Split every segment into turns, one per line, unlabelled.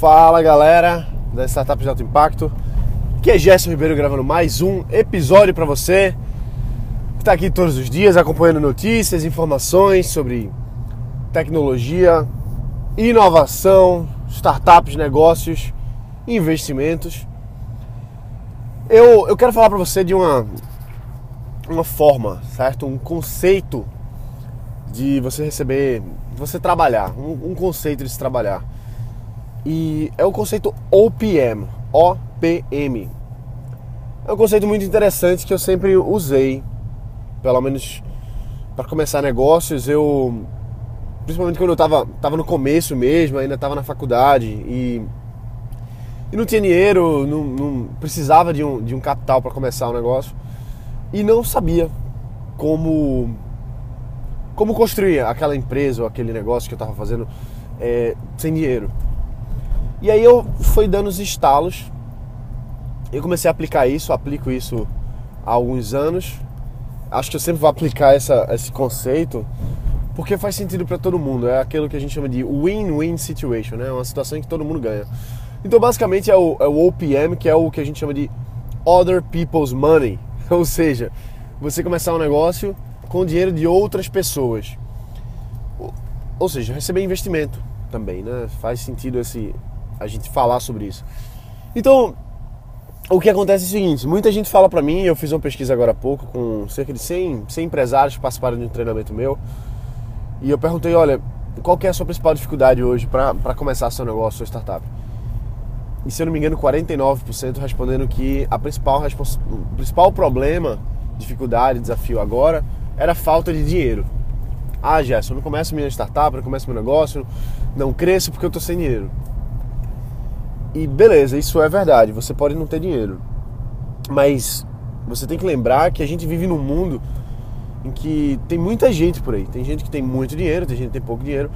Fala galera da Startup de Alto Impacto, que é Gerson Ribeiro gravando mais um episódio para você que está aqui todos os dias acompanhando notícias, informações sobre tecnologia, inovação, startups, negócios, investimentos. Eu, eu quero falar para você de uma, uma forma, certo? Um conceito de você receber, de você trabalhar, um, um conceito de se trabalhar. E é o conceito OPM, OPM. É um conceito muito interessante que eu sempre usei, pelo menos para começar negócios. Eu, principalmente quando eu estava tava no começo mesmo, ainda estava na faculdade e, e não tinha dinheiro, não, não precisava de um, de um capital para começar o um negócio e não sabia como como construir aquela empresa ou aquele negócio que eu estava fazendo é, sem dinheiro. E aí eu fui dando os estalos. Eu comecei a aplicar isso, aplico isso há alguns anos. Acho que eu sempre vou aplicar essa, esse conceito porque faz sentido para todo mundo. É aquilo que a gente chama de win-win situation, né? Uma situação em que todo mundo ganha. Então, basicamente, é o, é o OPM, que é o que a gente chama de Other People's Money. Ou seja, você começar um negócio com dinheiro de outras pessoas. Ou seja, receber investimento também, né? Faz sentido esse, a gente falar sobre isso. Então, o que acontece é o seguinte, muita gente fala para mim, eu fiz uma pesquisa agora há pouco com cerca de 100, 100 empresários que participaram de um treinamento meu, e eu perguntei, olha, qual é a sua principal dificuldade hoje para começar seu negócio, sua startup? E se eu não me engano, 49% respondendo que a principal, o principal problema, dificuldade, desafio agora era a falta de dinheiro. Ah, Gerson, eu não começo minha startup, não começo meu negócio, não cresço porque eu estou sem dinheiro. E beleza, isso é verdade, você pode não ter dinheiro. Mas você tem que lembrar que a gente vive num mundo em que tem muita gente por aí. Tem gente que tem muito dinheiro, tem gente que tem pouco dinheiro.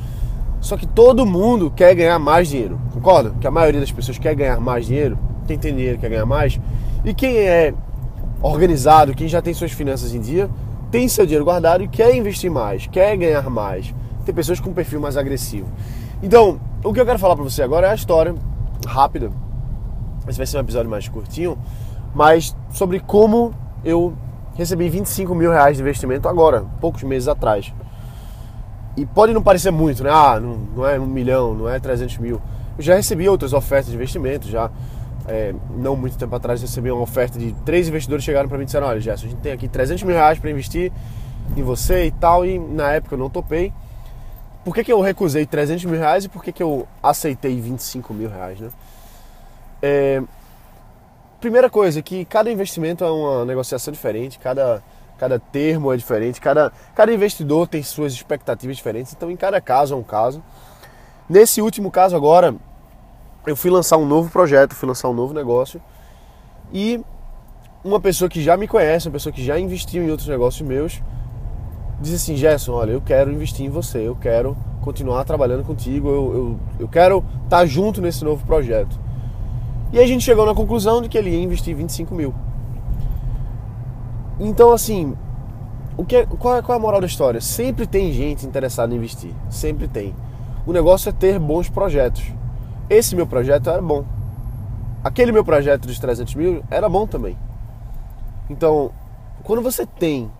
Só que todo mundo quer ganhar mais dinheiro. Concorda? Que a maioria das pessoas quer ganhar mais dinheiro. Quem tem dinheiro quer ganhar mais. E quem é organizado, quem já tem suas finanças em dia, tem seu dinheiro guardado e quer investir mais, quer ganhar mais. Tem pessoas com um perfil mais agressivo. Então, o que eu quero falar para você agora é a história rápida. Esse vai ser um episódio mais curtinho, mas sobre como eu recebi 25 mil reais de investimento agora, poucos meses atrás. E pode não parecer muito, né? Ah, não, não é um milhão, não é 300 mil. Eu já recebi outras ofertas de investimento, já é, não muito tempo atrás recebi uma oferta de três investidores chegaram para mim e disseram, olha Gerson, a gente tem aqui 300 mil reais para investir em você e tal, e na época eu não topei. Por que, que eu recusei 300 mil reais e por que, que eu aceitei 25 mil reais, né? É, primeira coisa, que cada investimento é uma negociação diferente, cada, cada termo é diferente, cada, cada investidor tem suas expectativas diferentes, então em cada caso é um caso. Nesse último caso agora, eu fui lançar um novo projeto, fui lançar um novo negócio e uma pessoa que já me conhece, uma pessoa que já investiu em outros negócios meus, diz assim, Gerson, olha, eu quero investir em você, eu quero continuar trabalhando contigo, eu, eu, eu quero estar junto nesse novo projeto. E a gente chegou na conclusão de que ele ia investir 25 mil. Então, assim, o que é, qual, é, qual é a moral da história? Sempre tem gente interessada em investir, sempre tem. O negócio é ter bons projetos. Esse meu projeto era bom. Aquele meu projeto dos 300 mil era bom também. Então, quando você tem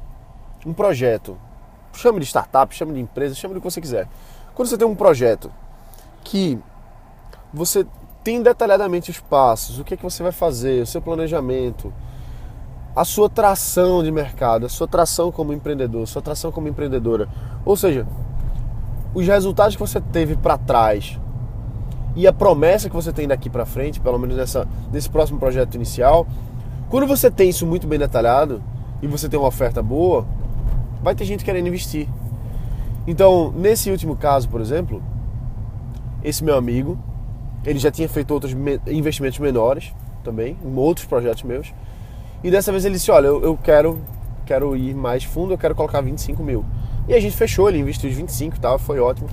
um projeto chame de startup, chame de empresa, chame de o que você quiser. Quando você tem um projeto que você tem detalhadamente os passos, o que é que você vai fazer, o seu planejamento, a sua tração de mercado, a sua tração como empreendedor, a sua tração como empreendedora. Ou seja, os resultados que você teve para trás e a promessa que você tem daqui para frente, pelo menos nessa, nesse próximo projeto inicial, quando você tem isso muito bem detalhado e você tem uma oferta boa, vai ter gente querendo investir. Então, nesse último caso, por exemplo, esse meu amigo, ele já tinha feito outros investimentos menores também, em outros projetos meus. E dessa vez ele disse, olha, eu, eu quero, quero ir mais fundo, eu quero colocar 25 mil. E a gente fechou, ele investiu os 25 e tal, foi ótimo.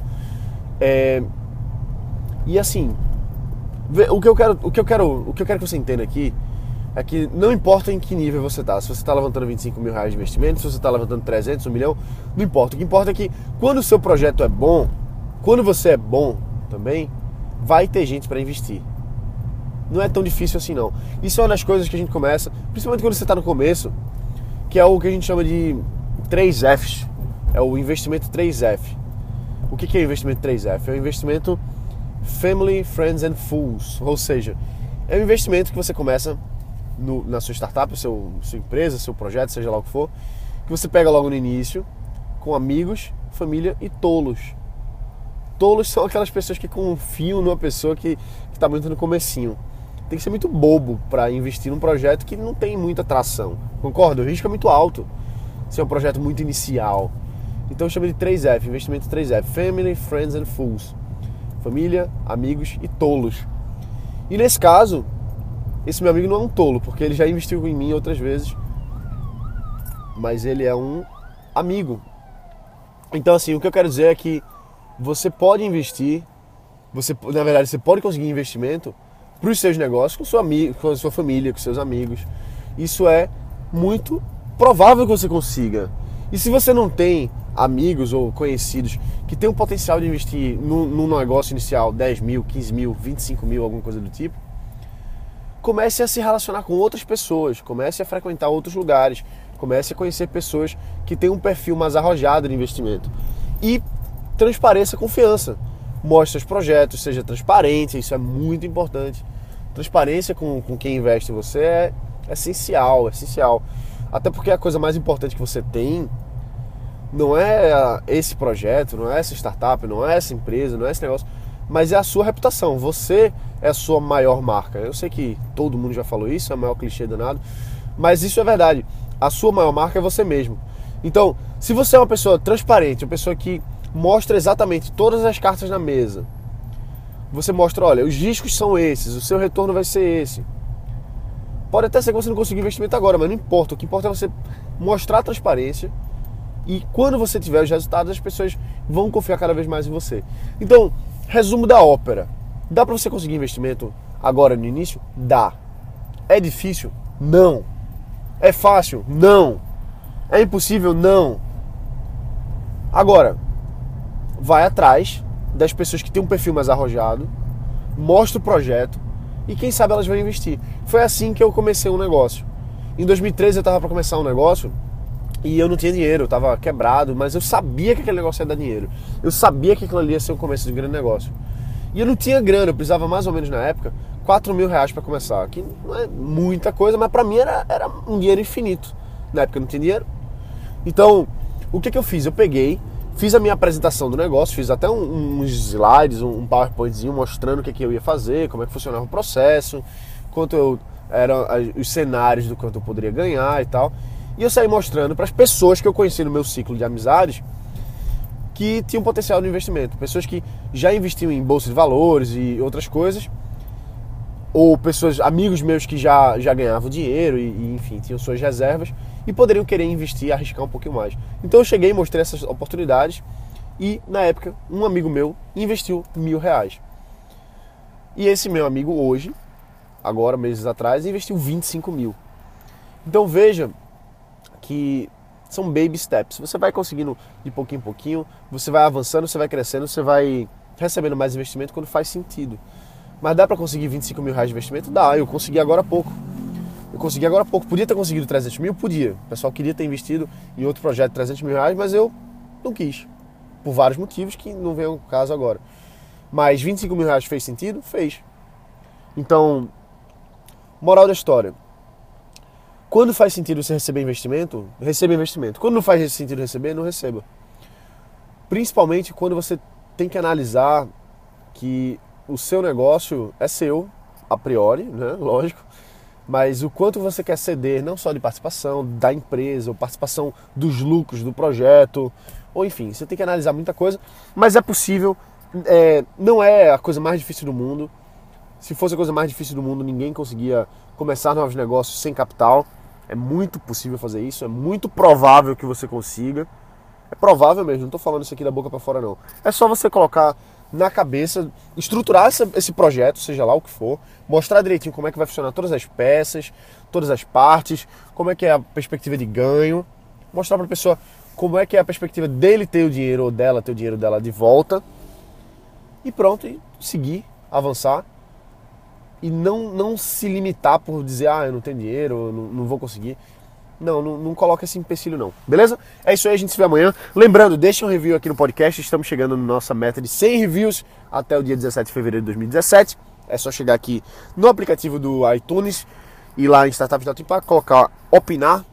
É, e assim, o que eu quero, o que eu quero, o que eu quero que você entenda aqui é que não importa em que nível você está, se você está levantando 25 mil reais de investimento, se você está levantando 300, 1 milhão, não importa. O que importa é que quando o seu projeto é bom, quando você é bom também, vai ter gente para investir. Não é tão difícil assim não. Isso é uma das coisas que a gente começa, principalmente quando você está no começo, que é o que a gente chama de 3 Fs. É o investimento 3F. O que é o investimento 3F? É o investimento Family, Friends and Fools. Ou seja, é um investimento que você começa no, na sua startup, seu, sua empresa, seu projeto, seja lá o que for, que você pega logo no início, com amigos, família e tolos. Tolos são aquelas pessoas que confiam numa pessoa que está muito no comecinho. Tem que ser muito bobo para investir num projeto que não tem muita atração. Concorda? O risco é muito alto. Se é um projeto muito inicial. Então eu chamo de 3F, investimento 3F, Family, Friends and Fools. Família, amigos e tolos. E nesse caso, esse meu amigo não é um tolo, porque ele já investiu em mim outras vezes. Mas ele é um amigo. Então assim, o que eu quero dizer é que você pode investir, você na verdade você pode conseguir investimento para os seus negócios com sua com a sua família, com seus amigos. Isso é muito provável que você consiga. E se você não tem amigos ou conhecidos que têm o potencial de investir num, num negócio inicial 10 mil, 15 mil, 25 mil, alguma coisa do tipo, comece a se relacionar com outras pessoas, comece a frequentar outros lugares, comece a conhecer pessoas que têm um perfil mais arrojado de investimento. E transpareça confiança. Mostre seus projetos, seja transparente, isso é muito importante. Transparência com, com quem investe em você é essencial, essencial. Até porque a coisa mais importante que você tem não é esse projeto, não é essa startup, não é essa empresa, não é esse negócio, mas é a sua reputação. Você é a sua maior marca. Eu sei que todo mundo já falou isso, é o maior clichê danado, mas isso é verdade. A sua maior marca é você mesmo. Então, se você é uma pessoa transparente, uma pessoa que mostra exatamente todas as cartas na mesa, você mostra, olha, os riscos são esses, o seu retorno vai ser esse. Pode até ser que você não consiga investimento agora, mas não importa. O que importa é você mostrar a transparência e quando você tiver os resultados, as pessoas vão confiar cada vez mais em você. Então, resumo da ópera. Dá para você conseguir investimento agora no início? Dá. É difícil? Não. É fácil? Não. É impossível? Não. Agora, vai atrás das pessoas que têm um perfil mais arrojado, mostra o projeto e quem sabe elas vão investir. Foi assim que eu comecei um negócio. Em 2013 eu estava para começar um negócio e eu não tinha dinheiro, eu tava quebrado, mas eu sabia que aquele negócio ia dar dinheiro. Eu sabia que aquilo ali ia ser o começo de um grande negócio. E eu não tinha grana, eu precisava mais ou menos na época 4 mil reais para começar. Que não é muita coisa, mas para mim era, era um dinheiro infinito. Na época eu não tinha dinheiro. Então, o que, que eu fiz? Eu peguei, fiz a minha apresentação do negócio, fiz até um, uns slides, um PowerPointzinho mostrando o que, que eu ia fazer, como é que funcionava o processo, quanto eu eram os cenários do quanto eu poderia ganhar e tal. E eu saí mostrando para as pessoas que eu conheci no meu ciclo de amizades que tinham potencial de investimento. Pessoas que já investiam em bolsa de valores e outras coisas. Ou pessoas, amigos meus que já, já ganhavam dinheiro e, e enfim, tinham suas reservas e poderiam querer investir, arriscar um pouquinho mais. Então eu cheguei e mostrei essas oportunidades e na época um amigo meu investiu mil reais. E esse meu amigo hoje, agora meses atrás, investiu 25 mil. Então veja que são baby steps. Você vai conseguindo de pouquinho em pouquinho, você vai avançando, você vai crescendo, você vai recebendo mais investimento quando faz sentido. Mas dá para conseguir 25 mil reais de investimento? Dá, eu consegui agora há pouco. Eu consegui agora há pouco. Podia ter conseguido 300 mil? Podia. O pessoal queria ter investido em outro projeto de 300 mil reais, mas eu não quis. Por vários motivos que não vem ao caso agora. Mas 25 mil reais fez sentido? Fez. Então, moral da história quando faz sentido você receber investimento, receba investimento. Quando não faz sentido receber, não receba. Principalmente quando você tem que analisar que o seu negócio é seu, a priori, né? Lógico. Mas o quanto você quer ceder, não só de participação da empresa, ou participação dos lucros do projeto, ou enfim, você tem que analisar muita coisa, mas é possível, é, não é a coisa mais difícil do mundo. Se fosse a coisa mais difícil do mundo, ninguém conseguia começar novos negócios sem capital. É muito possível fazer isso, é muito provável que você consiga. É provável mesmo, não estou falando isso aqui da boca para fora não. É só você colocar na cabeça, estruturar esse projeto, seja lá o que for, mostrar direitinho como é que vai funcionar todas as peças, todas as partes, como é que é a perspectiva de ganho, mostrar para a pessoa como é que é a perspectiva dele ter o dinheiro ou dela ter o dinheiro dela de volta e pronto, e seguir avançar e não, não se limitar por dizer, ah, eu não tenho dinheiro, não, não vou conseguir. Não, não, não coloca esse empecilho não, beleza? É isso aí, a gente se vê amanhã. Lembrando, deixa um review aqui no podcast, estamos chegando na nossa meta de 100 reviews até o dia 17 de fevereiro de 2017. É só chegar aqui no aplicativo do iTunes e lá em Startups de Alto Impacto, colocar opinar,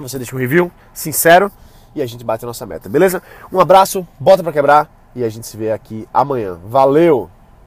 você deixa um review sincero e a gente bate a nossa meta, beleza? Um abraço, bota pra quebrar e a gente se vê aqui amanhã. Valeu!